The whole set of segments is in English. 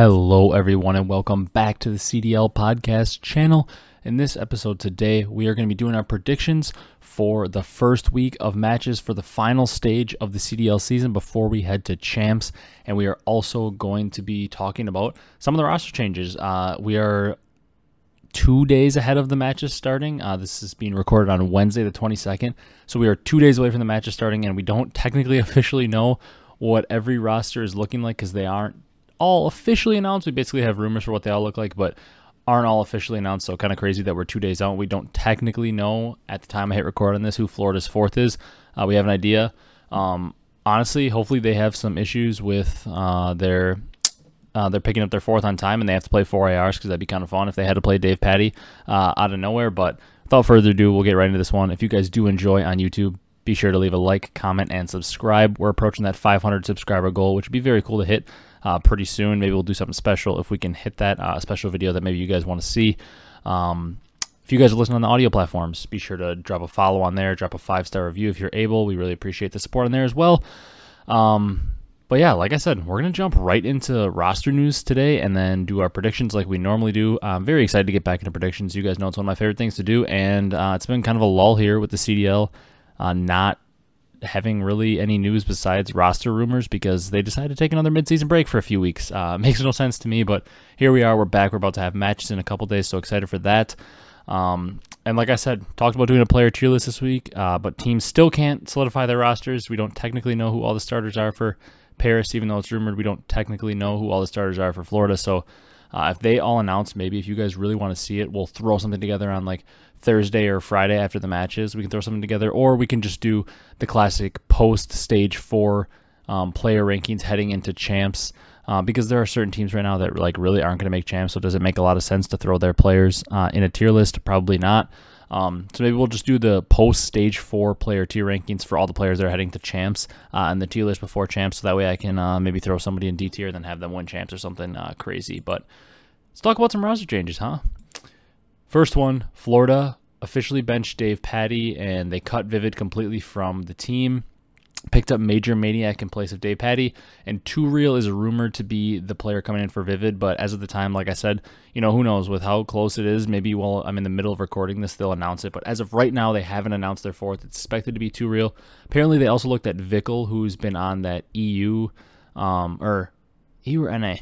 Hello, everyone, and welcome back to the CDL podcast channel. In this episode today, we are going to be doing our predictions for the first week of matches for the final stage of the CDL season before we head to champs. And we are also going to be talking about some of the roster changes. Uh, we are two days ahead of the matches starting. Uh, this is being recorded on Wednesday, the 22nd. So we are two days away from the matches starting, and we don't technically officially know what every roster is looking like because they aren't all officially announced. We basically have rumors for what they all look like, but aren't all officially announced. So kind of crazy that we're two days out. We don't technically know at the time I hit record on this who Florida's fourth is. Uh, we have an idea. Um, honestly, hopefully they have some issues with uh, their. Uh, they're picking up their fourth on time, and they have to play four ARs because that'd be kind of fun if they had to play Davpadie uh, out of nowhere. But without further ado, we'll get right into this one. If you guys do enjoy on YouTube, be sure to leave a like, comment, and subscribe. We're approaching that 500 subscriber goal, which would be very cool to hit uh, pretty soon. Maybe we'll do something special if we can hit that uh, special video that maybe you guys want to see. Um, if you guys are listening on the audio platforms, be sure to drop a follow on there, drop a five star review if you're able. We really appreciate the support on there as well. Um, but yeah, like I said, we're going to jump right into roster news today and then do our predictions like we normally do. I'm very excited to get back into predictions. You guys know it's one of my favorite things to do, and uh, it's been kind of a lull here with the CDL uh, not having really any news besides roster rumors because they decided to take another midseason break for a few weeks. Uh, makes no sense to me, but here we are. We're back. We're about to have matches in a couple days, so excited for that. Um, and like I said, talked about doing a player tier list this week, uh, but teams still can't solidify their rosters. We don't technically know who all the starters are for Paris, even though it's rumored. We don't technically know who all the starters are for Florida. So uh, if they all announce, maybe if you guys really want to see it, we'll throw something together on like Thursday or Friday after the matches. We can throw something together, or we can just do the classic post stage four um, player rankings heading into champs. Uh, because there are certain teams right now that like really aren't going to make champs. So does it make a lot of sense to throw their players uh, in a tier list? Probably not. Um, so maybe we'll just do the post stage four player tier rankings for all the players that are heading to champs uh, and the tier list before champs. So that way I can uh, maybe throw somebody in D tier, then have them win champs or something uh, crazy. But let's talk about some roster changes, huh? First one, Florida officially benched Davpadie and they cut Vivid completely from the team. Picked up MajorManiak in place of Davpadie, and 2Real is rumored to be the player coming in for Vivid. But as of the time, like I said, you know who knows with how close it is. Maybe while I'm in the middle of recording this, they'll announce it. But as of right now, they haven't announced their fourth. It's expected to be 2Real. Apparently, they also looked at Vickle, who's been on that EU, um, or EU or NA.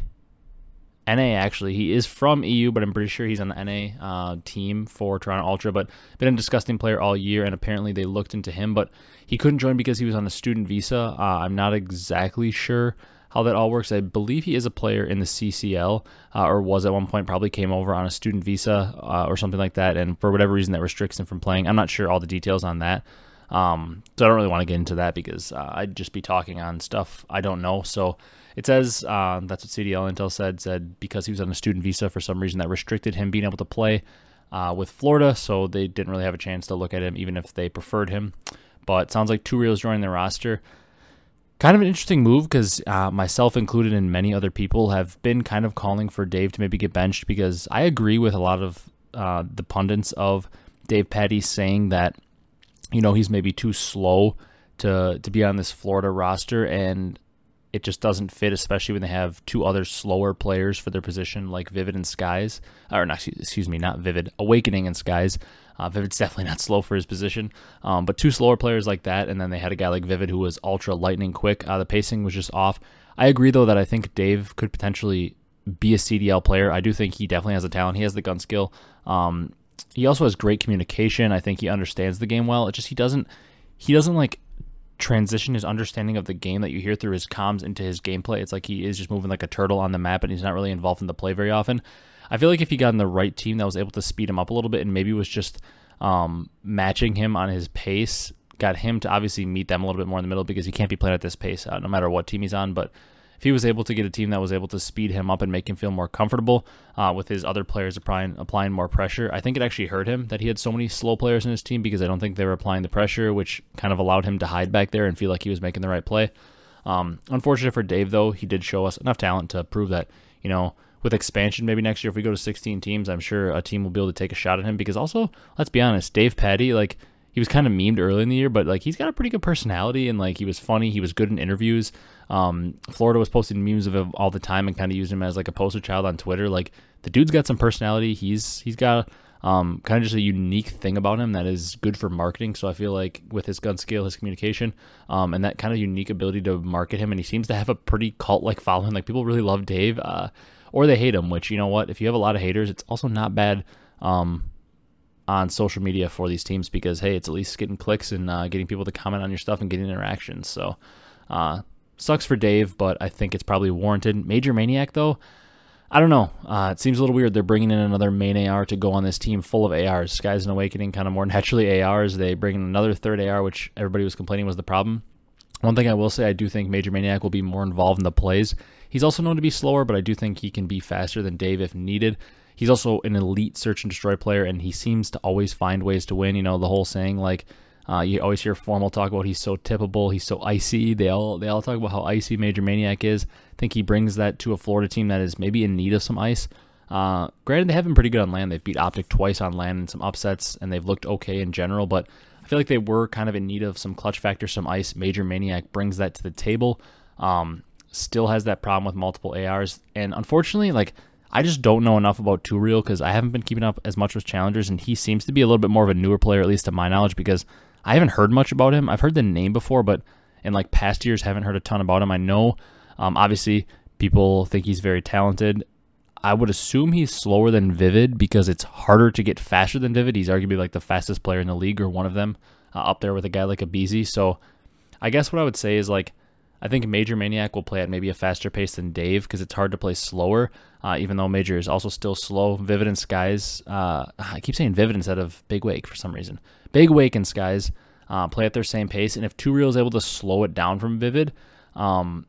NA actually. He is from EU, but I'm pretty sure he's on the NA uh, team for Toronto Ultra. But been a disgusting player all year, and apparently they looked into him, but he couldn't join because he was on a student visa. Uh, I'm not exactly sure how that all works. I believe he is a player in the CCL, uh, or was at one point. Probably came over on a student visa uh, or something like that, and for whatever reason that restricts him from playing. I'm not sure all the details on that. Um, so I don't really want to get into that because uh, I'd just be talking on stuff I don't know. So it says uh, that's what CDL Intel said. Said because he was on a student visa for some reason that restricted him being able to play uh, with Florida, so they didn't really have a chance to look at him, even if they preferred him. But sounds like Two Real joining the roster. Kind of an interesting move because uh, myself included and many other people have been kind of calling for Dave to maybe get benched because I agree with a lot of uh, the pundits of Davpadie saying that you know he's maybe too slow to to be on this Florida roster and it just doesn't fit, especially when they have two other slower players for their position, like Vivid and Skyz. Or not, excuse me, not Vivid, Awakening and Skyz. Uh, Vivid's definitely not slow for his position, um, but two slower players like that, and then they had a guy like Vivid who was ultra lightning quick. Uh, the pacing was just off. I agree though that I think Dave could potentially be a CDL player. I do think he definitely has the talent. He has the gun skill. Um, he also has great communication. I think he understands the game well. It just he doesn't he doesn't like transition his understanding of the game that you hear through his comms into his gameplay. It's like he is just moving like a turtle on the map and he's not really involved in the play very often. I feel like if he got in the right team that was able to speed him up a little bit and maybe was just um, matching him on his pace, got him to obviously meet them a little bit more in the middle because he can't be playing at this pace uh, no matter what team he's on. But if he was able to get a team that was able to speed him up and make him feel more comfortable uh, with his other players applying, applying more pressure, I think it actually hurt him that he had so many slow players in his team because I don't think they were applying the pressure, which kind of allowed him to hide back there and feel like he was making the right play. Um, unfortunate for Dave, though, he did show us enough talent to prove that, you know, with expansion, maybe next year, if we go to 16 teams, I'm sure a team will be able to take a shot at him because also, let's be honest, Davpadie, like, he was kind of memed early in the year, but like he's got a pretty good personality and like he was funny. He was good in interviews. Um, Florida was posting memes of him all the time and kind of using him as like a poster child on Twitter. Like the dude's got some personality. He's he's got um, kind of just a unique thing about him that is good for marketing. So I feel like with his gun skill, his communication, um, and that kind of unique ability to market him, and he seems to have a pretty cult like following. Like people really love Dave, uh, or they hate him. Which you know what, if you have a lot of haters, it's also not bad. Um, on social media for these teams because hey, it's at least getting clicks and uh, getting people to comment on your stuff and getting interactions. So, uh, sucks for Dave, but I think it's probably warranted. MajorManiak though, I don't know. Uh, it seems a little weird. They're bringing in another main AR to go on this team full of ARs. Skyz and Awakening kind of more naturally ARs. They bring in another third AR, which everybody was complaining was the problem. One thing I will say, I do think MajorManiak will be more involved in the plays. He's also known to be slower, but I do think he can be faster than Dave if needed. He's also an elite search and destroy player, and he seems to always find ways to win. You know, the whole saying like uh, you always hear FormaL talk about he's so tippable, he's so icy. They all they all talk about how icy MajorManiak is. I think he brings that to a Florida team that is maybe in need of some ice. Uh, granted, they have been pretty good on land. They've beat Optic twice on land in some upsets, and they've looked okay in general. But I feel like they were kind of in need of some clutch factor, some ice. MajorManiak brings that to the table. Um, still has that problem with multiple ARs, and unfortunately, like I just don't know enough about Two Real because I haven't been keeping up as much with challengers, and he seems to be a little bit more of a newer player, at least to my knowledge, because I haven't heard much about him. I've heard the name before, but in like past years, haven't heard a ton about him. I know, um, obviously, people think he's very talented. I would assume he's slower than Vivid because it's harder to get faster than Vivid. He's arguably like the fastest player in the league or one of them, uh, up there with a guy like aBeZy. So, I guess what I would say is like I think MajorManiak will play at maybe a faster pace than Dave because it's hard to play slower, uh, even though Major is also still slow. Vivid and Skyz, uh, I keep saying Vivid instead of Big Wake for some reason. Big Wake and Skyz uh, play at their same pace, and if Two Real is able to slow it down from Vivid, um,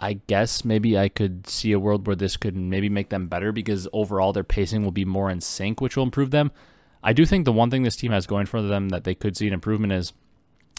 I guess maybe I could see a world where this could maybe make them better because overall their pacing will be more in sync, which will improve them. I do think the one thing this team has going for them that they could see an improvement is,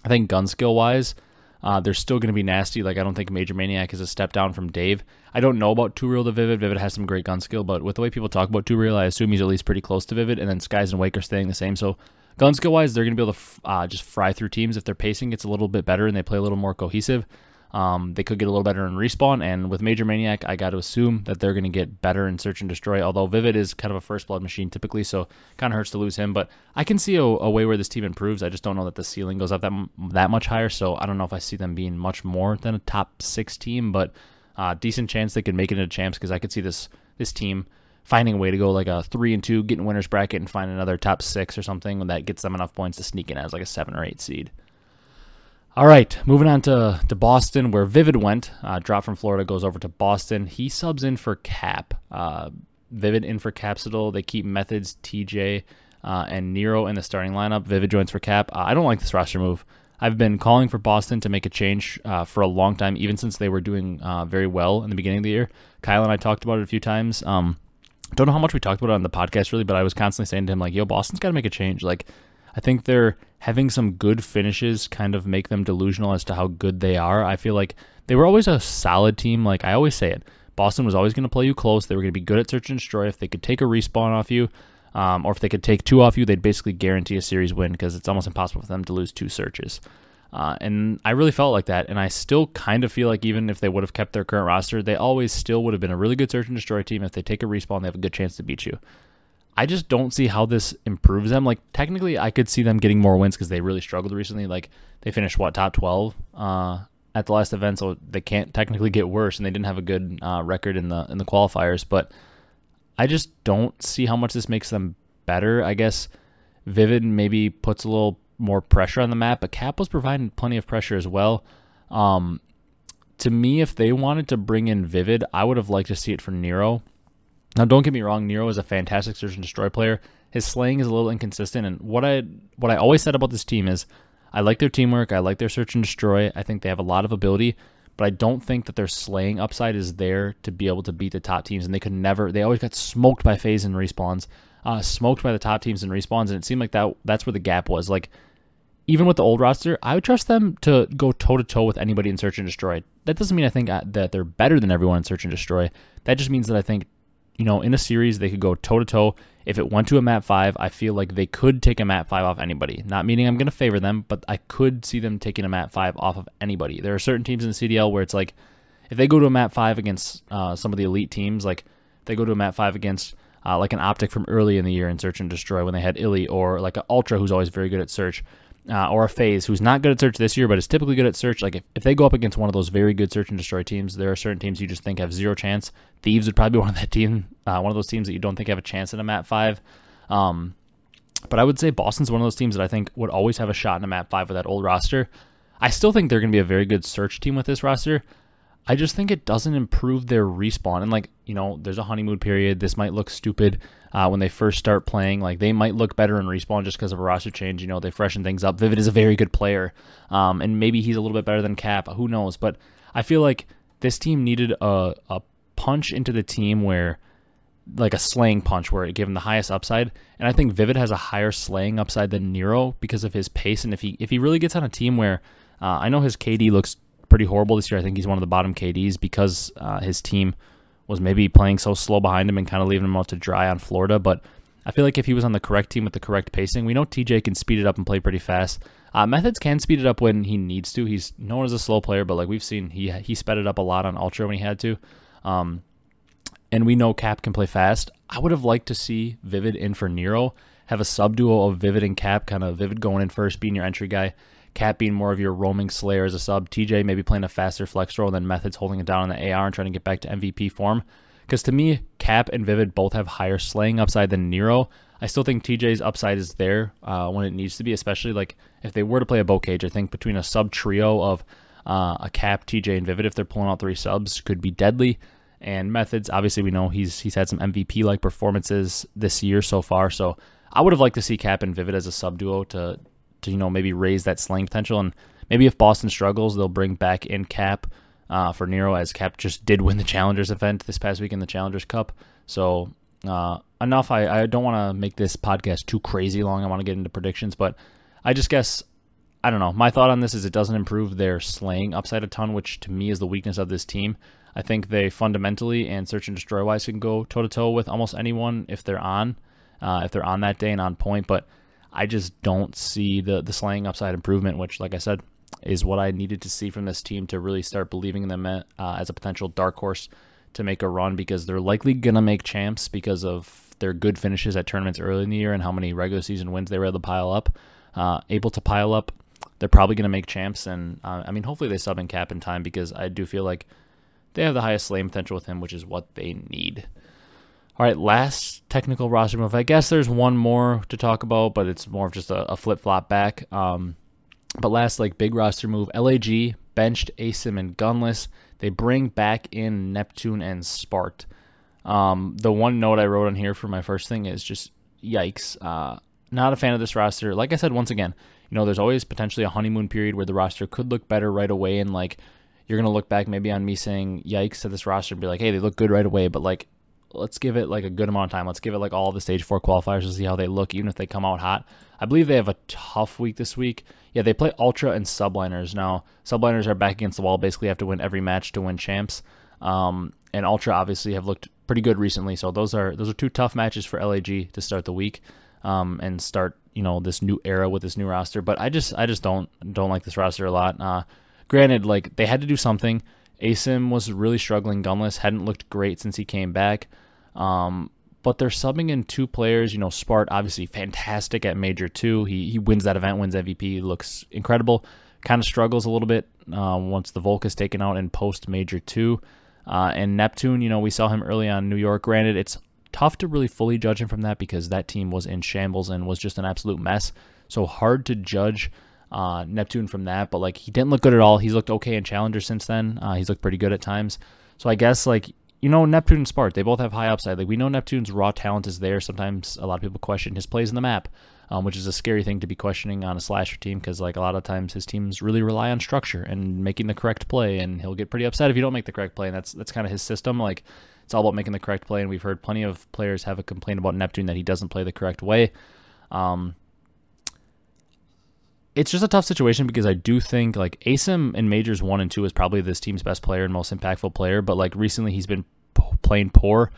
I think gun skill wise uh, they're still going to be nasty. Like I don't think MajorManiak is a step down from Dave. I don't know about Two Real to Vivid. Vivid has some great gun skill, but with the way people talk about Two Real, I assume he's at least pretty close to Vivid. And then Skyz and Wake are staying the same. So gun skill wise, they're going to be able to uh, just fry through teams if their pacing gets a little bit better and they play a little more cohesive. Um, they could get a little better in respawn, and with MajorManiak, I got to assume that they're going to get better in search and destroy. Although Vivid is kind of a first blood machine typically, so kind of hurts to lose him. But I can see a, a, way where this team improves. I just don't know that the ceiling goes up that that much higher. So I don't know if I see them being much more than a top six team, but uh, decent chance they could make it into champs because I could see this this team finding a way to go like a three and two, getting winners bracket, and find another top six or something that gets them enough points to sneak in as like a seven or eight seed. All right, moving on to, to Boston, where Vivid went. Uh, drop from Florida goes over to Boston. He subs in for Cap. Uh, Vivid in for Capsidal. They keep Methodz, TJ, uh, and Nero in the starting lineup. Vivid joins for Cap. Uh, I don't like this roster move. I've been calling for Boston to make a change uh, for a long time, even since they were doing uh, very well in the beginning of the year. Kyle and I talked about it a few times. Um, don't know how much we talked about it on the podcast really, but I was constantly saying to him like, "Yo, Boston's got to make a change." Like I think they're having some good finishes kind of make them delusional as to how good they are. I feel like they were always a solid team. Like I always say it, Boston was always going to play you close. They were going to be good at search and destroy. If they could take a respawn off you, um, or if they could take two off you, they'd basically guarantee a series win because it's almost impossible for them to lose two searches. Uh, and I really felt like that. And I still kind of feel like even if they would have kept their current roster, they always still would have been a really good search and destroy team. If they take a respawn, they have a good chance to beat you. I just don't see how this improves them. Like technically, I could see them getting more wins because they really struggled recently. Like they finished what top twelve uh, at the last event, so they can't technically get worse, and they didn't have a good uh, record in the in the qualifiers. But I just don't see how much this makes them better. I guess Vivid maybe puts a little more pressure on the map, but Cap was providing plenty of pressure as well. Um, to me, if they wanted to bring in Vivid, I would have liked to see it for Nero now, don't get me wrong, Nero is a fantastic search and destroy player. His slaying is a little inconsistent, and what I what I always said about this team is, I like their teamwork, I like their search and destroy. I think they have a lot of ability, but I don't think that their slaying upside is there to be able to beat the top teams. And they could never. They always got smoked by FaZe and respawns, uh, smoked by the top teams and respawns, and it seemed like that that's where the gap was. Like even with the old roster, I would trust them to go toe to toe with anybody in search and destroy. That doesn't mean I think uh, that they're better than everyone in search and destroy. That just means that I think you know, in a series, they could go toe to toe. If it went to a map five, I feel like they could take a map five off anybody. Not meaning I'm going to favor them, but I could see them taking a map five off of anybody. There are certain teams in the CDL where it's like, if they go to a map five against uh, some of the elite teams, like they go to a map five against uh, like an optic from early in the year in Search and Destroy when they had Illy, or like an Ultra who's always very good at Search, uh, or a FaZe who's not good at Search this year, but is typically good at Search. Like if, if they go up against one of those very good Search and Destroy teams, there are certain teams you just think have zero chance. Thieves would probably be one of that team, uh, one of those teams that you don't think have a chance in a map five. Um, but I would say Boston's one of those teams that I think would always have a shot in a map five with that old roster. I still think they're going to be a very good search team with this roster. I just think it doesn't improve their respawn. And like, you know, there's a honeymoon period. This might look stupid uh, when they first start playing. Like they might look better in respawn just because of a roster change. You know, they freshen things up. Vivid is a very good player, um, and maybe he's a little bit better than Cap. Who knows? But I feel like this team needed a, a punch into the team where like a slaying punch where it gave him the highest upside. And I think Vivid has a higher slaying upside than Nero because of his pace. And if he if he really gets on a team where uh, I know his KD looks pretty horrible this year. I think he's one of the bottom KDs because uh, his team was maybe playing so slow behind him and kind of leaving him out to dry on Florida. But I feel like if he was on the correct team with the correct pacing, we know TJ can speed it up and play pretty fast. Uh, Methodz can speed it up when he needs to. He's known as a slow player, but like we've seen, he he sped it up a lot on Ultra when he had to. Um, and we know Cap can play fast. I would have liked to see Vivid in for Nero, have a sub duo of Vivid and Cap, kind of Vivid going in first, being your entry guy, Cap being more of your roaming slayer as a sub. TJ maybe playing a faster flex role, then Methodz holding it down on the AR and trying to get back to MVP form. Because to me, Cap and Vivid both have higher slaying upside than Nero. I still think TJ's upside is there uh, when it needs to be, especially like if they were to play a Bocage. I think between a sub trio of uh, a Cap, TJ, and Vivid, if they're pulling out three subs, could be deadly. And Methodz, obviously, we know he's he's had some MVP like performances this year so far. So I would have liked to see Cap and Vivid as a sub duo to to you know maybe raise that slaying potential. And maybe if Boston struggles, they'll bring back in Cap uh, for Nero, as Cap just did win the Challengers event this past week in the Challengers Cup. So uh, enough. I, I don't want to make this podcast too crazy long. I want to get into predictions, but I just guess I don't know. My thought on this is it doesn't improve their slaying upside a ton, which to me is the weakness of this team. I think they fundamentally and search and destroy wise can go toe to toe with almost anyone if they're on, uh, if they're on that day and on point. But I just don't see the the slaying upside improvement, which, like I said, is what I needed to see from this team to really start believing in them uh, as a potential dark horse to make a run because they're likely gonna make champs because of their good finishes at tournaments early in the year and how many regular season wins they were able to pile up, uh, able to pile up. They're probably gonna make champs, and uh, I mean, hopefully they sub in cap in time because I do feel like they have the highest slaying potential with him, which is what they need. All right, last technical roster move. I guess there's one more to talk about, but it's more of just a, a flip flop back. Um, but last, like big roster move, LAG benched Asim and Gunless. They bring back in Neptune and Spart. Um, the one note I wrote on here for my first thing is just yikes. Uh, not a fan of this roster. Like I said, once again, you know, there's always potentially a honeymoon period where the roster could look better right away, and like you're gonna look back maybe on me saying yikes to this roster and be like, hey, they look good right away, but like let's give it like a good amount of time. Let's give it like all the stage four qualifiers to see how they look, even if they come out hot. I believe they have a tough week this week. Yeah, they play Ultra and Subliners now. Subliners are back against the wall, basically have to win every match to win champs. Um, and Ultra obviously have looked pretty good recently, so those are those are two tough matches for LAG to start the week um, and start you know this new era with this new roster. But I just I just don't don't like this roster a lot. Uh, granted, like they had to do something. Asim was really struggling. Gunless hadn't looked great since he came back. Um, but they're subbing in two players. You know, Spart obviously fantastic at Major Two. He he wins that event, wins MVP, looks incredible. Kind of struggles a little bit uh, once the Volk is taken out in post Major Two. Uh, and Neptune, you know, we saw him early on New York. Granted, it's tough to really fully judge him from that because that team was in shambles and was just an absolute mess. So hard to judge uh, Neptune from that. But like he didn't look good at all. He's looked okay in Challenger since then. Uh, he's looked pretty good at times. So I guess like you know Neptune and Spart, they both have high upside. Like we know Neptune's raw talent is there. Sometimes a lot of people question his plays in the map, um, which is a scary thing to be questioning on a slasher team because like a lot of times his teams really rely on structure and making the correct play, and he'll get pretty upset if you don't make the correct play. And that's that's kind of his system. Like it's all about making the correct play, and we've heard plenty of players have a complaint about Neptune that he doesn't play the correct way. Um, it's just a tough situation because I do think like Asim in majors one and two is probably this team's best player and most impactful player, but like recently he's been p- playing poor.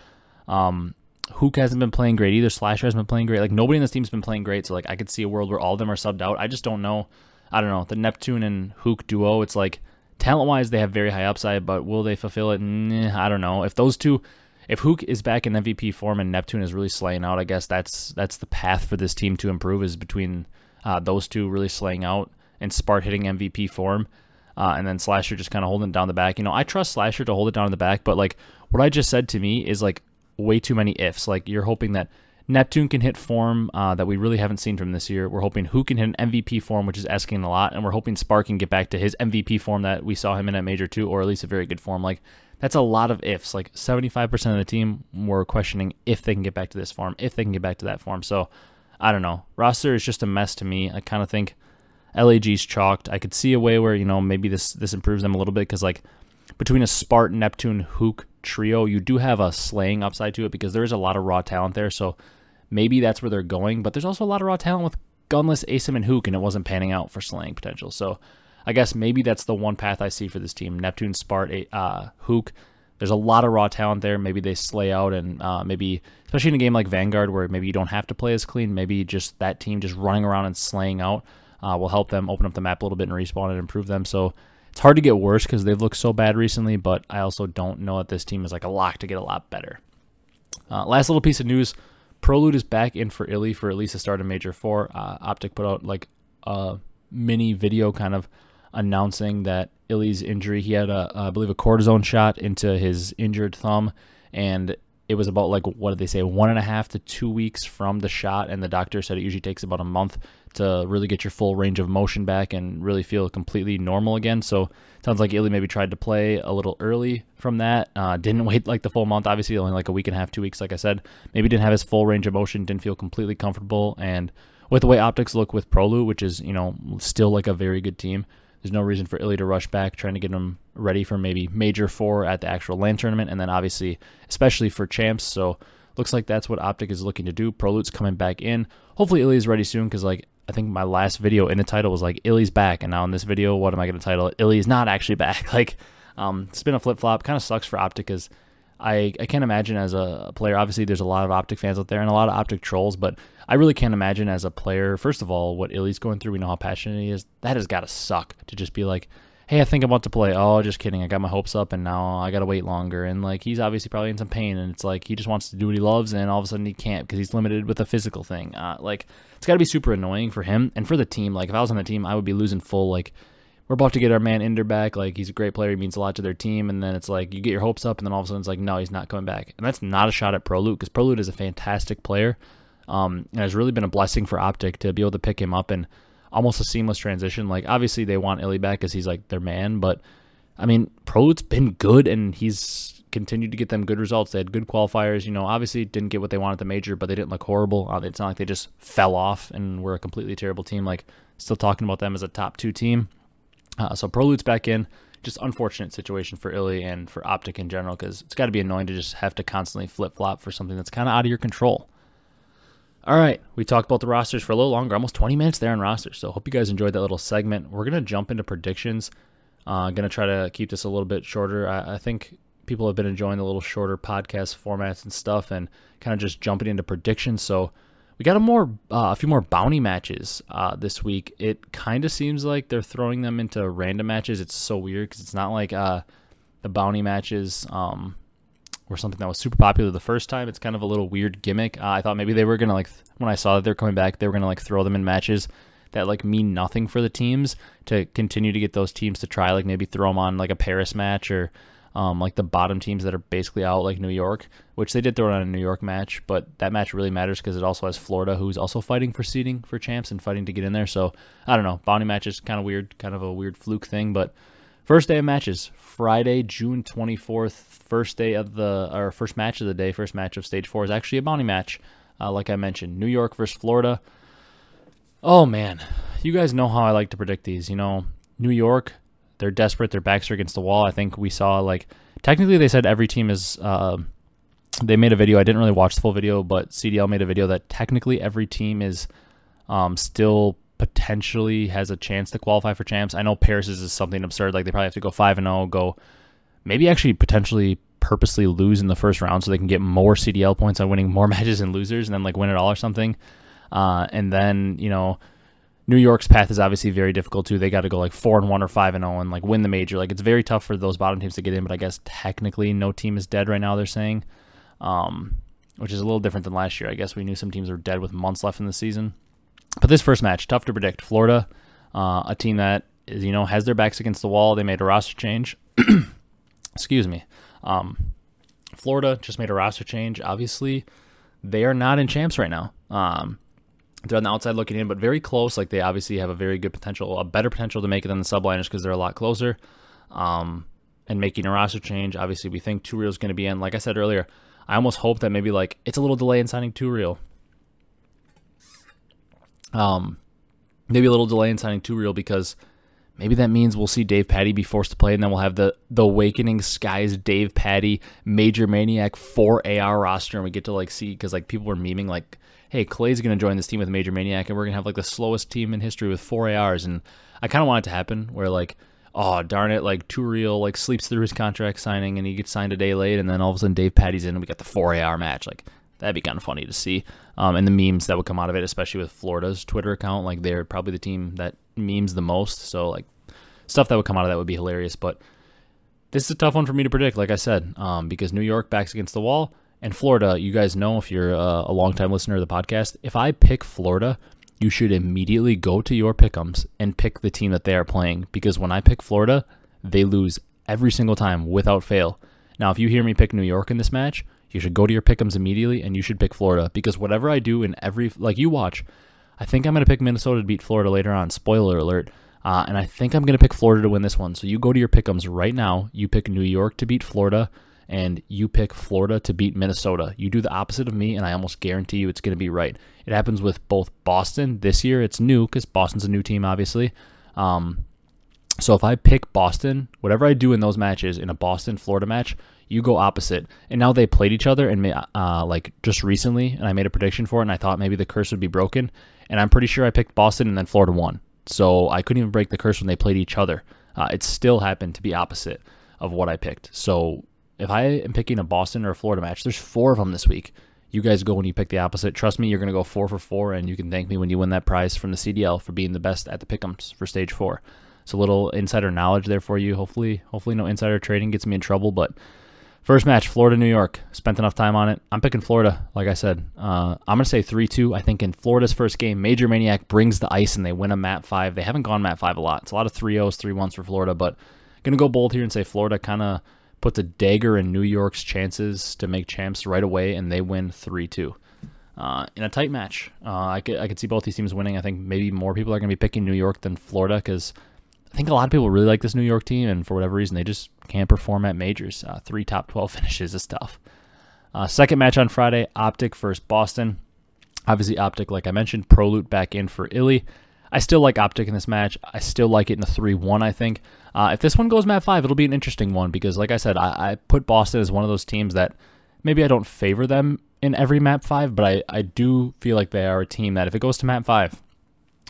Um, Huke hasn't been playing great either. Slasher hasn't been playing great. Like nobody in this team's been playing great. So like I could see a world where all of them are subbed out. I just don't know. I don't know the Neptune and Huke duo. It's like talent wise they have very high upside, but will they fulfill it? Nah, I don't know. If those two, if Huke is back in MVP form and Neptune is really slaying out, I guess that's that's the path for this team to improve is between uh, those two really slaying out and Spart hitting MVP form. Uh, and then Slasher just kind of holding down the back. You know, I trust Slasher to hold it down in the back, but like what I just said to me is like way too many ifs. Like you're hoping that Neptune can hit form uh, that we really haven't seen from this year. We're hoping who can hit an MVP form, which is asking a lot, and we're hoping Spart can get back to his MVP form that we saw him in at Major Two, or at least a very good form. Like that's a lot of ifs. Like 75% of the team were questioning if they can get back to this form, if they can get back to that form. So I don't know. Roster is just a mess to me. I kind of think LAG's chalked. I could see a way where you know maybe this this improves them a little bit because like between a Spartan, Neptune, Huke trio, you do have a slaying upside to it because there is a lot of raw talent there. So maybe that's where they're going. But there's also a lot of raw talent with Gunless, Asim, and Huke, and it wasn't panning out for slaying potential. So I guess maybe that's the one path I see for this team: Neptune, Spart, uh, Huke. There's a lot of raw talent there. Maybe they slay out, and uh, maybe especially in a game like Vanguard, where maybe you don't have to play as clean. Maybe just that team just running around and slaying out uh, will help them open up the map a little bit and respawn and improve them. So it's hard to get worse because they've looked so bad recently, but I also don't know that this team is like a lock to get a lot better. Uh, last little piece of news Prolute is back in for Illy for at least the start of Major 4. Uh, Optic put out like a mini video kind of announcing that Illy's injury. He had, a, I believe, a cortisone shot into his injured thumb, and it was about like what did they say one and a half to two weeks from the shot and the doctor said it usually takes about a month to really get your full range of motion back and really feel completely normal again so sounds like Illy maybe tried to play a little early from that uh, didn't wait like the full month obviously only like a week and a half two weeks like i said maybe didn't have his full range of motion didn't feel completely comfortable and with the way optics look with Prolute which is you know still like a very good team there's no reason for Illy to rush back, trying to get him ready for maybe major four at the actual LAN tournament, and then obviously, especially for champs. So looks like that's what Optic is looking to do. Prolute's coming back in. Hopefully, Illy is ready soon because like I think my last video in the title was like Illy's back, and now in this video, what am I going to title it? Illy's not actually back. Like, um, it's been a flip flop. Kind of sucks for Optic because I, I can't imagine as a player. Obviously, there's a lot of Optic fans out there and a lot of Optic trolls, but I really can't imagine as a player. First of all, what Illy's going through. We know how passionate he is. That has got to suck to just be like, hey, I think I'm about to play. Oh, just kidding. I got my hopes up, and now I got to wait longer. And like, he's obviously probably in some pain, and it's like he just wants to do what he loves, and all of a sudden he can't because he's limited with a physical thing. Uh, like, it's got to be super annoying for him and for the team. Like, if I was on the team, I would be losing full like we're about to get our man Ender back. Like he's a great player, he means a lot to their team. And then it's like you get your hopes up, and then all of a sudden it's like, no, he's not coming back. And that's not a shot at Prolute because Prolute is a fantastic player. Um, and has really been a blessing for Optic to be able to pick him up and almost a seamless transition. Like obviously they want Illy back because he's like their man, but I mean Prolute's been good and he's continued to get them good results. They had good qualifiers. You know, obviously didn't get what they wanted at the major, but they didn't look horrible. Uh, it's not like they just fell off and were a completely terrible team. Like still talking about them as a top two team. Uh, so Prolute's back in. Just unfortunate situation for Illy and for Optic in general because it's got to be annoying to just have to constantly flip flop for something that's kind of out of your control. All right, we talked about the rosters for a little longer, almost 20 minutes there on rosters. So hope you guys enjoyed that little segment. We're gonna jump into predictions. Uh, gonna try to keep this a little bit shorter. I, I think people have been enjoying the little shorter podcast formats and stuff, and kind of just jumping into predictions. So we got a more uh, a few more bounty matches uh, this week. It kind of seems like they're throwing them into random matches. It's so weird because it's not like uh, the bounty matches um, were something that was super popular the first time. It's kind of a little weird gimmick. Uh, I thought maybe they were gonna like when I saw that they're coming back, they were gonna like throw them in matches that like mean nothing for the teams to continue to get those teams to try like maybe throw them on like a Paris match or um, like the bottom teams that are basically out, like New York, which they did throw it on a New York match, but that match really matters because it also has Florida, who's also fighting for seeding for champs and fighting to get in there. So I don't know, bounty match is kind of weird, kind of a weird fluke thing, but first day of matches, Friday, June twenty fourth, first day of the or first match of the day, first match of stage four is actually a bounty match, uh, like I mentioned, New York versus Florida. Oh man, you guys know how I like to predict these. You know, New York they're desperate. Their backs are against the wall. I think we saw like technically they said every team is. Uh, they made a video. I didn't really watch the full video, but CDL made a video that technically every team is um, still potentially has a chance to qualify for champs. I know Paris is something absurd. Like they probably have to go five and zero, oh, go maybe actually potentially purposely lose in the first round so they can get more CDL points on winning more matches and losers and then like win it all or something. Uh, and then, you know, New York's path is obviously very difficult too. They got to go like four and one or five and zero oh and like win the major. Like it's very tough for those bottom teams to get in. But I guess technically no team is dead right now. They're saying, um, which is a little different than last year. I guess we knew some teams were dead with months left in the season. But this first match, tough to predict. Florida, uh, a team that is you know has their backs against the wall. They made a roster change. Excuse me. Um, Florida just made a roster change. Obviously, they are not in champs right now. Um, they're on the outside looking in, but very close. Like they obviously have a very good potential, a better potential to make it than the subliners because they're a lot closer. Um, and making a roster change, obviously we think Two is going to be in. Like I said earlier, I almost hope that maybe like it's a little delay in signing Two. Um, maybe a little delay in signing Two because maybe that means we'll see Davpadie be forced to play, and then we'll have the the Awakening Skyz Dave Patty MajorManiak four AR roster, and we get to like see because like people were memeing like hey, Clay's going to join this team with MajorManiak, and we're going to have like the slowest team in history with four ARs. And I kind of want it to happen where like, oh darn it, like Two Real like sleeps through his contract signing and he gets signed a day late, and then all of a sudden Davpadie's in and we got the four AR match. Like that'd be kind of funny to see. Um, and the memes that would come out of it, especially with Florida's Twitter account, like they're probably the team that memes the most. So like stuff that would come out of that would be hilarious. But this is a tough one for me to predict, like I said, um, because New York backs against the wall. And Florida, you guys know if you're a, a longtime listener of the podcast, if I pick Florida, you should immediately go to your pickums and pick the team that they are playing because when I pick Florida, they lose every single time without fail. Now, if you hear me pick New York in this match, you should go to your pickums immediately and you should pick Florida because whatever I do in every like you watch, I think I'm going to pick Minnesota to beat Florida later on. Spoiler alert. Uh, and I think I'm going to pick Florida to win this one. So you go to your pickums right now. You pick New York to beat Florida and you pick Florida to beat Minnesota. You do the opposite of me, and I almost guarantee you it's going to be right. It happens with both Boston this year. It's new because Boston's a new team, obviously. Um, so if I pick Boston, whatever I do in those matches in a Boston Florida match, you go opposite. And now they played each other, and uh, like just recently, and I made a prediction for it, and I thought maybe the curse would be broken. And I'm pretty sure I picked Boston, and then Florida won. So I couldn't even break the curse when they played each other. Uh, it still happened to be opposite of what I picked. So if I am picking a Boston or a Florida match, there's four of them this week. You guys go when you pick the opposite. Trust me, you're going to go four for four, and you can thank me when you win that prize from the CDL for being the best at the pickums for stage four. It's a little insider knowledge there for you. Hopefully, hopefully no insider trading gets me in trouble. But first match, Florida, New York. Spent enough time on it. I'm picking Florida. Like I said, uh, I'm going to say three two. I think in Florida's first game, MajorManiak brings the ice and they win a mat five. They haven't gone mat five a lot. It's a lot of three O's, three ones for Florida, but going to go bold here and say Florida kind of puts a dagger in New York's chances to make champs right away, and they win 3 2. Uh, in a tight match, uh, I, could, I could see both these teams winning. I think maybe more people are going to be picking New York than Florida because I think a lot of people really like this New York team, and for whatever reason, they just can't perform at majors. Uh, three top 12 finishes is tough. Uh, second match on Friday Optic versus Boston. Obviously, Optic, like I mentioned, Prolute back in for Illy. I still like Optic in this match. I still like it in a 3 1, I think. Uh, if this one goes mat 5, it'll be an interesting one because, like I said, I, I, put Boston as one of those teams that maybe I don't favor them in every map 5, but I, I do feel like they are a team that if it goes to map 5,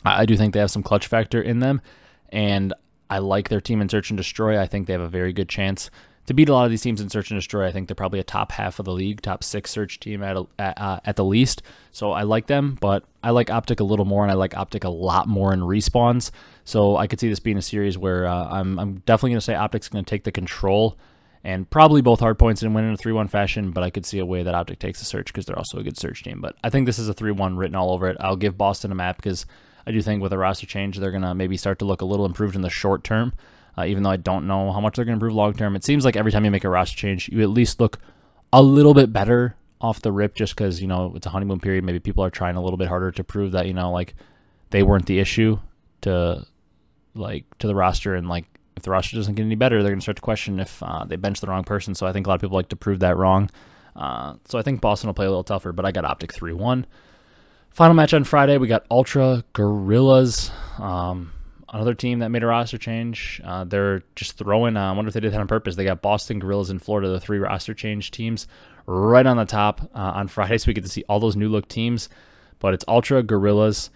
I, I do think they have some clutch factor in them. And I like their team in Search and Destroy. I think they have a very good chance to beat a lot of these teams in search and destroy. I think they're probably a top half of the league, top six search team at at, uh, at the least. So I like them, but I like Optic a little more, and I like Optic a lot more in respawns. So I could see this being a series where uh, I'm I'm definitely going to say Optic's going to take the control and probably both hard points and win in a 3-1 fashion, but I could see a way that Optic takes the search because they're also a good search team. But I think this is a 3-1 written all over it. I'll give Boston a map because I do think with a roster change, they're going to maybe start to look a little improved in the short term uh, even though I don't know how much they're going to improve long term. It seems like every time you make a roster change, you at least look a little bit better off the rip just because, you know, it's a honeymoon period. Maybe people are trying a little bit harder to prove that, you know, like they weren't the issue to like to the roster and like if the roster doesn't get any better, they're going to start to question if uh, they bench the wrong person. So I think a lot of people like to prove that wrong. Uh, so I think Boston will play a little tougher, but I got Optic 3 1. Final match on Friday, we got Ultra Guerrillas. Um, another team that made a roster change. Uh, they're just throwing. Uh, I wonder if they did that on purpose. They got Boston Guerrillas in Florida, the three roster change teams, right on the top uh, on Friday, so we get to see all those new look teams. But it's Ultra Guerrillas.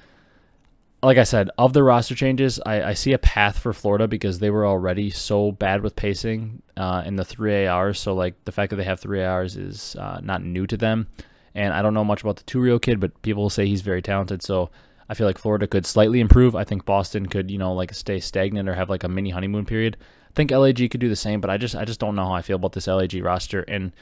like I said, of the roster changes, I, I, see a path for Florida because they were already so bad with pacing uh, in the three ARs. So like the fact that they have three ARs is uh, not new to them. And I don't know much about the Turio kid, but people say he's very talented. So I feel like Florida could slightly improve. I think Boston could, you know, like stay stagnant or have like a mini honeymoon period. I think LAG could do the same, but I just I just don't know how I feel about this LAG roster. And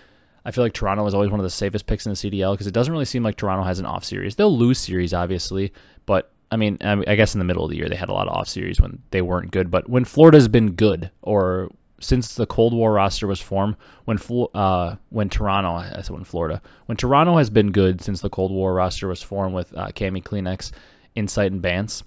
I feel like Toronto is always one of the safest picks in the CDL because it doesn't really seem like Toronto has an off series. They'll lose series, obviously, but I mean, I guess in the middle of the year they had a lot of off series when they weren't good. But when Florida's been good, or since the Cold War roster was formed, when uh, when Toronto, I said when Florida, when Toronto has been good since the Cold War roster was formed with uh, Cammy CleanX, Insight, and Bance.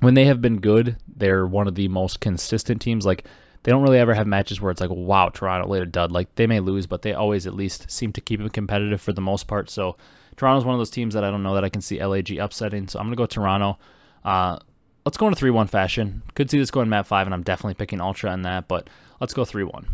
When they have been good, they're one of the most consistent teams. Like they don't really ever have matches where it's like, wow, Toronto laid a dud. Like they may lose, but they always at least seem to keep it competitive for the most part. So Toronto's one of those teams that I don't know that I can see LAG upsetting. So I'm going to go Toronto. Uh, let's go into 3 1 fashion. Could see this going map 5, and I'm definitely picking Ultra on that, but let's go 3 1.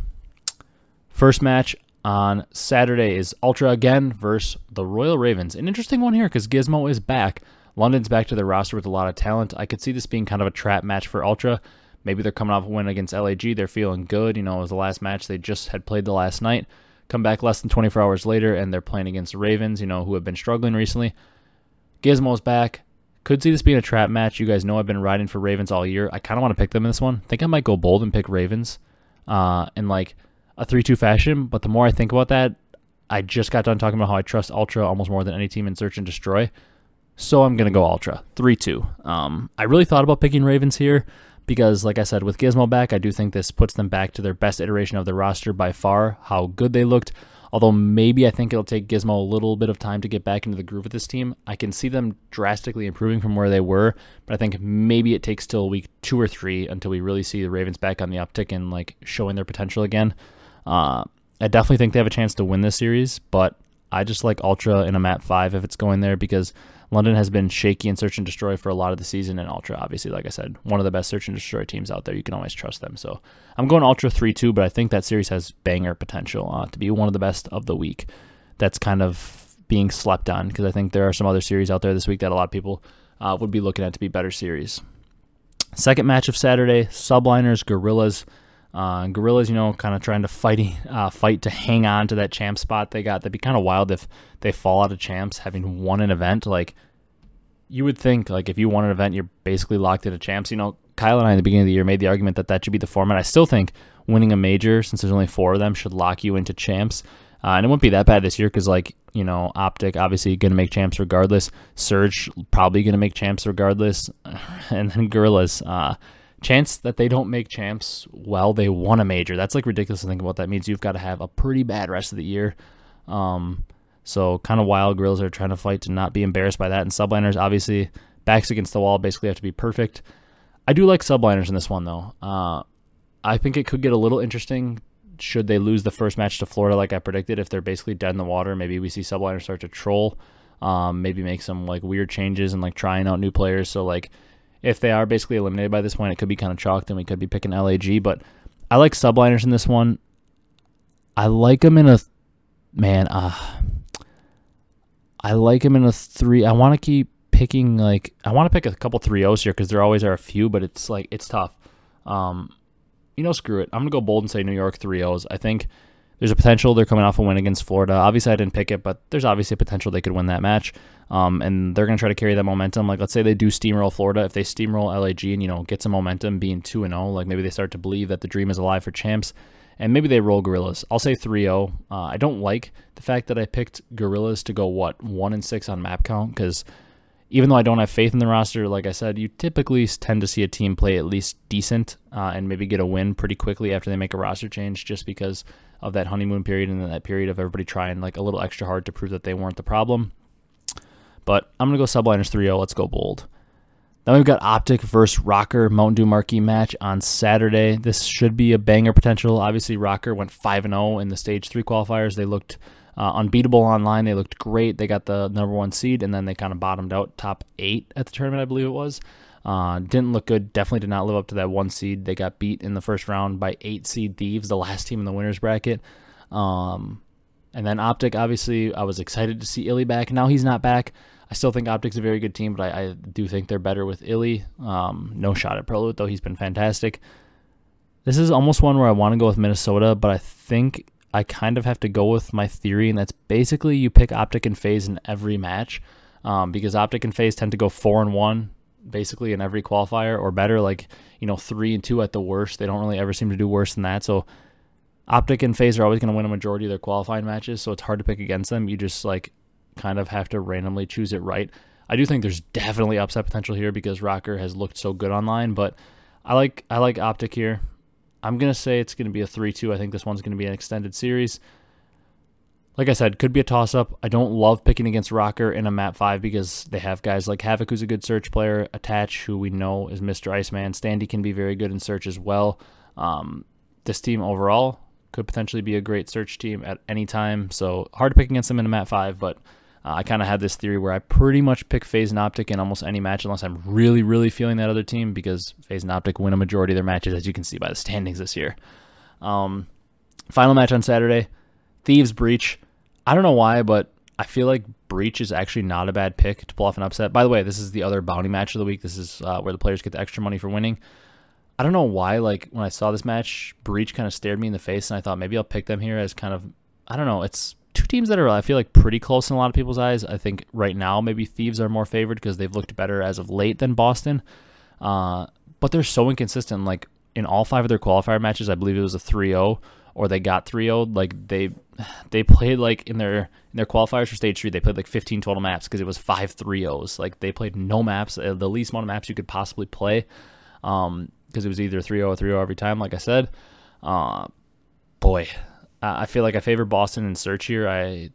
First match on Saturday is Ultra again versus the Royal Ravens. An interesting one here because Gizmo is back. London's back to their roster with a lot of talent. I could see this being kind of a trap match for Ultra. Maybe they're coming off a win against LAG. They're feeling good. You know, it was the last match they just had played the last night. Come back less than 24 hours later, and they're playing against the Ravens, you know, who have been struggling recently. Gizmo's back. Could see this being a trap match. You guys know I've been riding for Ravens all year. I kind of want to pick them in this one. I think I might go bold and pick Ravens uh, in like a 3 2 fashion. But the more I think about that, I just got done talking about how I trust Ultra almost more than any team in Search and Destroy. So I'm going to go Ultra 3 2. Um, I really thought about picking Ravens here because, like I said, with Gizmo back, I do think this puts them back to their best iteration of the roster by far. How good they looked. Although maybe I think it'll take Gizmo a little bit of time to get back into the groove with this team. I can see them drastically improving from where they were, but I think maybe it takes till week two or three until we really see the Ravens back on the uptick and like showing their potential again. Uh, I definitely think they have a chance to win this series, but I just like Ultra in a map five if it's going there because London has been shaky in search and destroy for a lot of the season, and Ultra, obviously, like I said, one of the best search and destroy teams out there. You can always trust them. So I'm going Ultra 3 2, but I think that series has banger potential uh, to be one of the best of the week. That's kind of being slept on because I think there are some other series out there this week that a lot of people uh, would be looking at to be better series. Second match of Saturday Subliners, Guerrillas. Uh, Guerrillas, you know, kind of trying to fight, uh, fight to hang on to that champ spot they got. That'd be kind of wild if they fall out of champs having won an event. Like, you would think, like, if you won an event, you're basically locked into champs. You know, Kyle and I in the beginning of the year made the argument that that should be the format. I still think winning a major, since there's only four of them, should lock you into champs. Uh, and it wouldn't be that bad this year because, like, you know, Optic obviously going to make champs regardless. Surge probably going to make champs regardless. And then Guerrillas, uh, chance that they don't make champs while they won a major. That's like ridiculous to think about. That means you've got to have a pretty bad rest of the year. Um, so kind of wild grills are trying to fight to not be embarrassed by that. And subliners obviously backs against the wall basically have to be perfect. I do like subliners in this one though. Uh, I think it could get a little interesting should they lose the first match to Florida like I predicted. If they're basically dead in the water, maybe we see subliners start to troll. Um, maybe make some like weird changes and like trying out new players. So like if they are basically eliminated by this point, it could be kind of chalked, and we could be picking LAG. But I like subliners in this one. I like them in a man. Uh, I like them in a three. I want to keep picking like I want to pick a couple three O's here because there always are a few, but it's like it's tough. Um, you know, screw it. I'm gonna go bold and say New York three O's. I think there's a potential they're coming off a win against Florida. Obviously, I didn't pick it, but there's obviously a potential they could win that match. Um, and they're going to try to carry that momentum. Like, let's say they do steamroll Florida. If they steamroll LAG and, you know, get some momentum being 2 and 0, like maybe they start to believe that the dream is alive for champs. And maybe they roll Guerrillas. I'll say 3 0. Uh, I don't like the fact that I picked Guerrillas to go, what, 1 and 6 on map count? Because even though I don't have faith in the roster, like I said, you typically tend to see a team play at least decent uh, and maybe get a win pretty quickly after they make a roster change just because of that honeymoon period and then that period of everybody trying like a little extra hard to prove that they weren't the problem. But I'm going to go subliners 3 0. Let's go bold. Then we've got Optic versus ROKKR Mountain Dew Marquee match on Saturday. This should be a banger potential. Obviously, ROKKR went 5 0 in the stage three qualifiers. They looked uh, unbeatable online. They looked great. They got the number one seed, and then they kind of bottomed out top eight at the tournament, I believe it was. Uh, didn't look good. Definitely did not live up to that one seed. They got beat in the first round by eight seed Thieves, the last team in the winners bracket. Um, And then Optic, obviously, I was excited to see Illy back. Now he's not back. I still think Optic's a very good team, but I, I do think they're better with Illy. Um, no shot at Prolute, though. He's been fantastic. This is almost one where I want to go with Minnesota, but I think I kind of have to go with my theory, and that's basically you pick Optic and FaZe in every match um, because Optic and FaZe tend to go 4 and 1 basically in every qualifier or better, like, you know, 3 and 2 at the worst. They don't really ever seem to do worse than that. So Optic and FaZe are always going to win a majority of their qualifying matches, so it's hard to pick against them. You just like kind of have to randomly choose it right. I do think there's definitely upset potential here because ROKKR has looked so good online, but I like I like Optic here. I'm to say it's to be a 3 2. I think this one's to be an extended series. Like I said, could be a toss up. I don't love picking against ROKKR in a map 5 because they have guys like Havok, who's a good search player, Attach, who we know is Mr. Iceman. Standy can be very good in search as well. Um, this team overall could potentially be a great search team at any time. So hard to pick against them in a map 5, but uh, I kind of had this theory where I pretty much pick FaZe and Optic in almost any match unless I'm really, really feeling that other team because FaZe and Optic win a majority of their matches, as you can see by the standings this year. Um, final match on Saturday Thieves Breach. I don't know why, but I feel like Breach is actually not a bad pick to pull off an upset. By the way, this is the other bounty match of the week. This is uh, where the players get the extra money for winning. I don't know why, like, when I saw this match, Breach kind of stared me in the face, and I thought maybe I'll pick them here as kind of, I don't know, it's two teams that are I feel like pretty close in a lot of people's eyes. I think right now maybe Thieves are more favored because they've looked better as of late than Boston. Uh, but they're so inconsistent. Like in all five of their qualifier matches, I believe it was a 3-0 or they got 3-0. Like they they played like in their in their qualifiers for stage 3, they played like 15 total maps because it was 5 3-0s. Like they played no maps, uh, the least amount of maps you could possibly play. Um because it was either 3-0 or 3-0 every time like I said. Uh boy, I feel like I favor Boston and Search here. I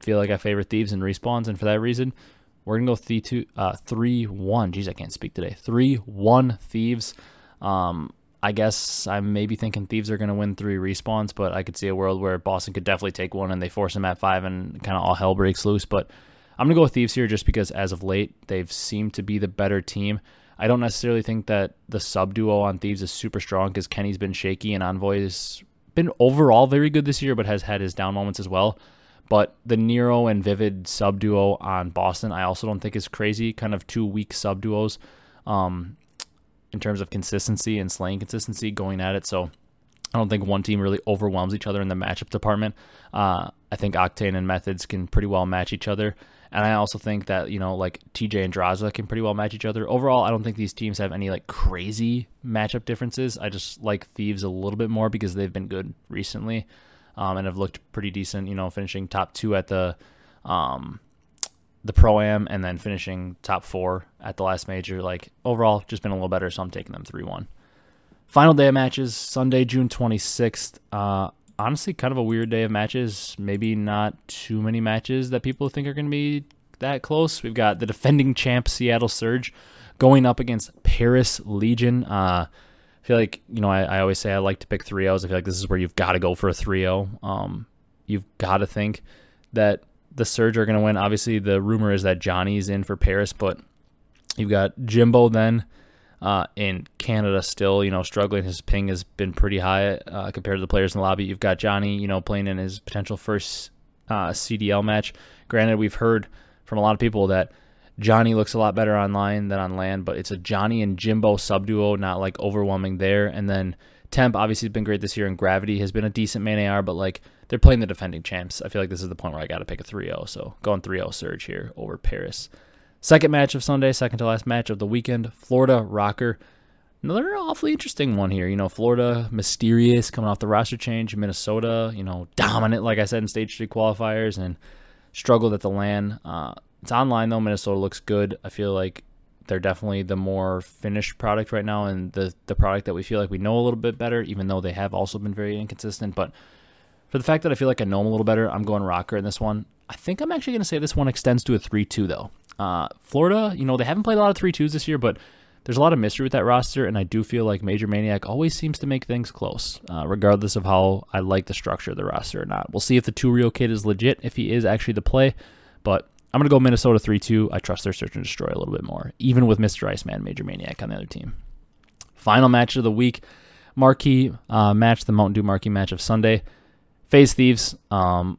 feel like I favor Thieves and Respawns, and for that reason, we're gonna go three two uh three one. Jeez, I can't speak today. Three one Thieves. Um, I guess I'm maybe thinking Thieves are gonna win three respawns, but I could see a world where Boston could definitely take one and they force them at five and kind of all hell breaks loose. But I'm gonna go with Thieves here just because as of late they've seemed to be the better team. I don't necessarily think that the sub duo on Thieves is super strong because Kenny's been shaky and Envoy's been overall very good this year, but has had his down moments as well. But the Nero and Vivid sub duo on Boston, I also don't think is crazy. Kind of two weak sub duos um, in terms of consistency and slaying consistency going at it. So I don't think one team really overwhelms each other in the matchup department. Uh, I think Octane and Methodz can pretty well match each other. And I also think that, you know, like TJ and Drazah can pretty well match each other. Overall, I don't think these teams have any like crazy matchup differences. I just like Thieves a little bit more because they've been good recently um, and have looked pretty decent, you know, finishing top two at the um, the pro am and then finishing top four at the last major. Like overall, just been a little better, so I'm taking them 3 1. Final day of matches, Sunday, June 26th. Uh, honestly kind of a weird day of matches. Maybe not too many matches that people think are going to be that close. We've got the defending champ Seattle Surge going up against Paris Legion. Uh, I feel like, you know, I, I, always say I like to pick 3 O's. I feel like this is where you've got to go for a 3 0. Um, you've got to think that the Surge are going to win. Obviously, the rumor is that Johnny's in for Paris, but you've got Jimbo then uh, in Canada still, you know, struggling. His ping has been pretty high uh, compared to the players in the lobby. You've got Johnny, you know, playing in his potential first uh, CDL match. Granted, we've heard from a lot of people that Johnny looks a lot better online than on LAN, but it's a Johnny and Jimbo sub duo, not like overwhelming there. And then Temp obviously has been great this year, and Gravity has been a decent main AR, but like they're playing the defending champs. I feel like this is the point where I got to pick a 3 0. So going 3 0 Surge here over Paris. Second match of Sunday, second to last match of the weekend, Florida ROKKR. Another awfully interesting one here. You know, Florida, mysterious, coming off the roster change. Minnesota, you know, dominant, like I said, in stage three qualifiers and struggled at the LAN. Uh, it's online, though. Minnesota looks good. I feel like they're definitely the more finished product right now and the, the product that we feel like we know a little bit better, even though they have also been very inconsistent. But for the fact that I feel like I know them a little better, I'm going ROKKR in this one. I think I'm actually going to say this one extends to a 3 2, though. Uh, Florida, you know, they haven't played a lot of 3 2s this year, but there's a lot of mystery with that roster, and I do feel like MajorManiak always seems to make things close, uh, regardless of how I like the structure of the roster or not. We'll see if the 2Real kid is legit, if he is actually the play, but I'm going to go Minnesota 3 2. I trust their search and destroy a little bit more, even with Mr. Iceman, MajorManiak on the other team. Final match of the week, marquee uh, match, the Mountain Dew marquee match of Sunday. FaZe Thieves. Um,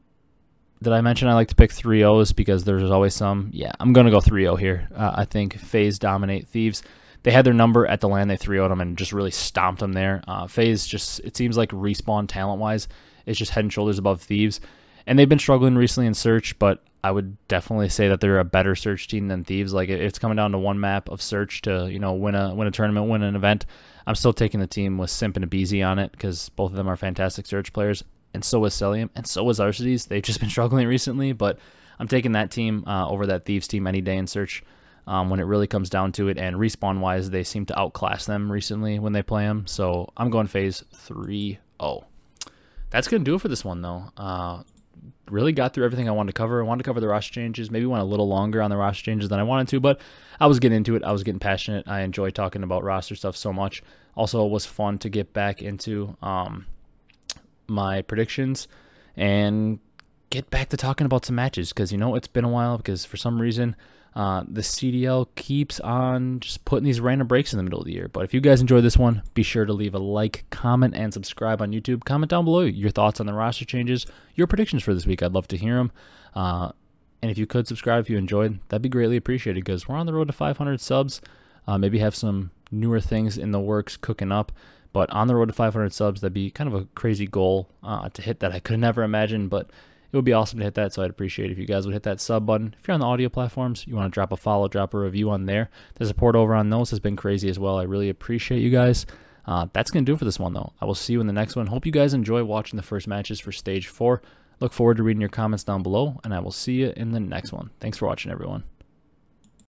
did I mention I like to pick 3 O's because there's always some? Yeah, I'm going to go 3 0 here. Uh, I think FaZe dominate Thieves. They had their number at the LAN, they 3 0'd them and just really stomped them there. Uh, FaZe just, it seems like respawn talent wise, is just head and shoulders above Thieves. And they've been struggling recently in search, but I would definitely say that they're a better search team than Thieves. Like it's coming down to one map of search to you know win a win a tournament, win an event. I'm still taking the team with Simp and aBeZy on it because both of them are fantastic search players and so was Cellium, and so was Arcitys. They've just been struggling recently, but I'm taking that team uh, over that Thieves team any day in search um, when it really comes down to it. And respawn wise, they seem to outclass them recently when they play them. So I'm going FaZe 3 0. That's going to do it for this one, though. Uh, really got through everything I wanted to cover. I wanted to cover the roster changes. Maybe went a little longer on the roster changes than I wanted to, but I was getting into it. I was getting passionate. I enjoy talking about roster stuff so much. Also, it was fun to get back into um, my predictions and get back to talking about some matches because you know it's been a while because for some reason uh, the CDL keeps on just putting these random breaks in the middle of the year. But if you guys enjoyed this one, be sure to leave a like, comment, and subscribe on YouTube. Comment down below your thoughts on the roster changes, your predictions for this week. I'd love to hear them. Uh, and if you could subscribe if you enjoyed, that'd be greatly appreciated because we're on the road to 500 subs. Uh, maybe have some newer things in the works cooking up. But on the road to 500 subs, that'd be kind of a crazy goal uh, to hit that I could never imagine. But it would be awesome to hit that. So I'd appreciate if you guys would hit that sub button. If you're on the audio platforms, you want to drop a follow, drop a review on there. The support over on those has been crazy as well. I really appreciate you guys. Uh, that's going to do it for this one, though. I will see you in the next one. Hope you guys enjoy watching the first matches for stage four. Look forward to reading your comments down below, and I will see you in the next one. Thanks for watching, everyone.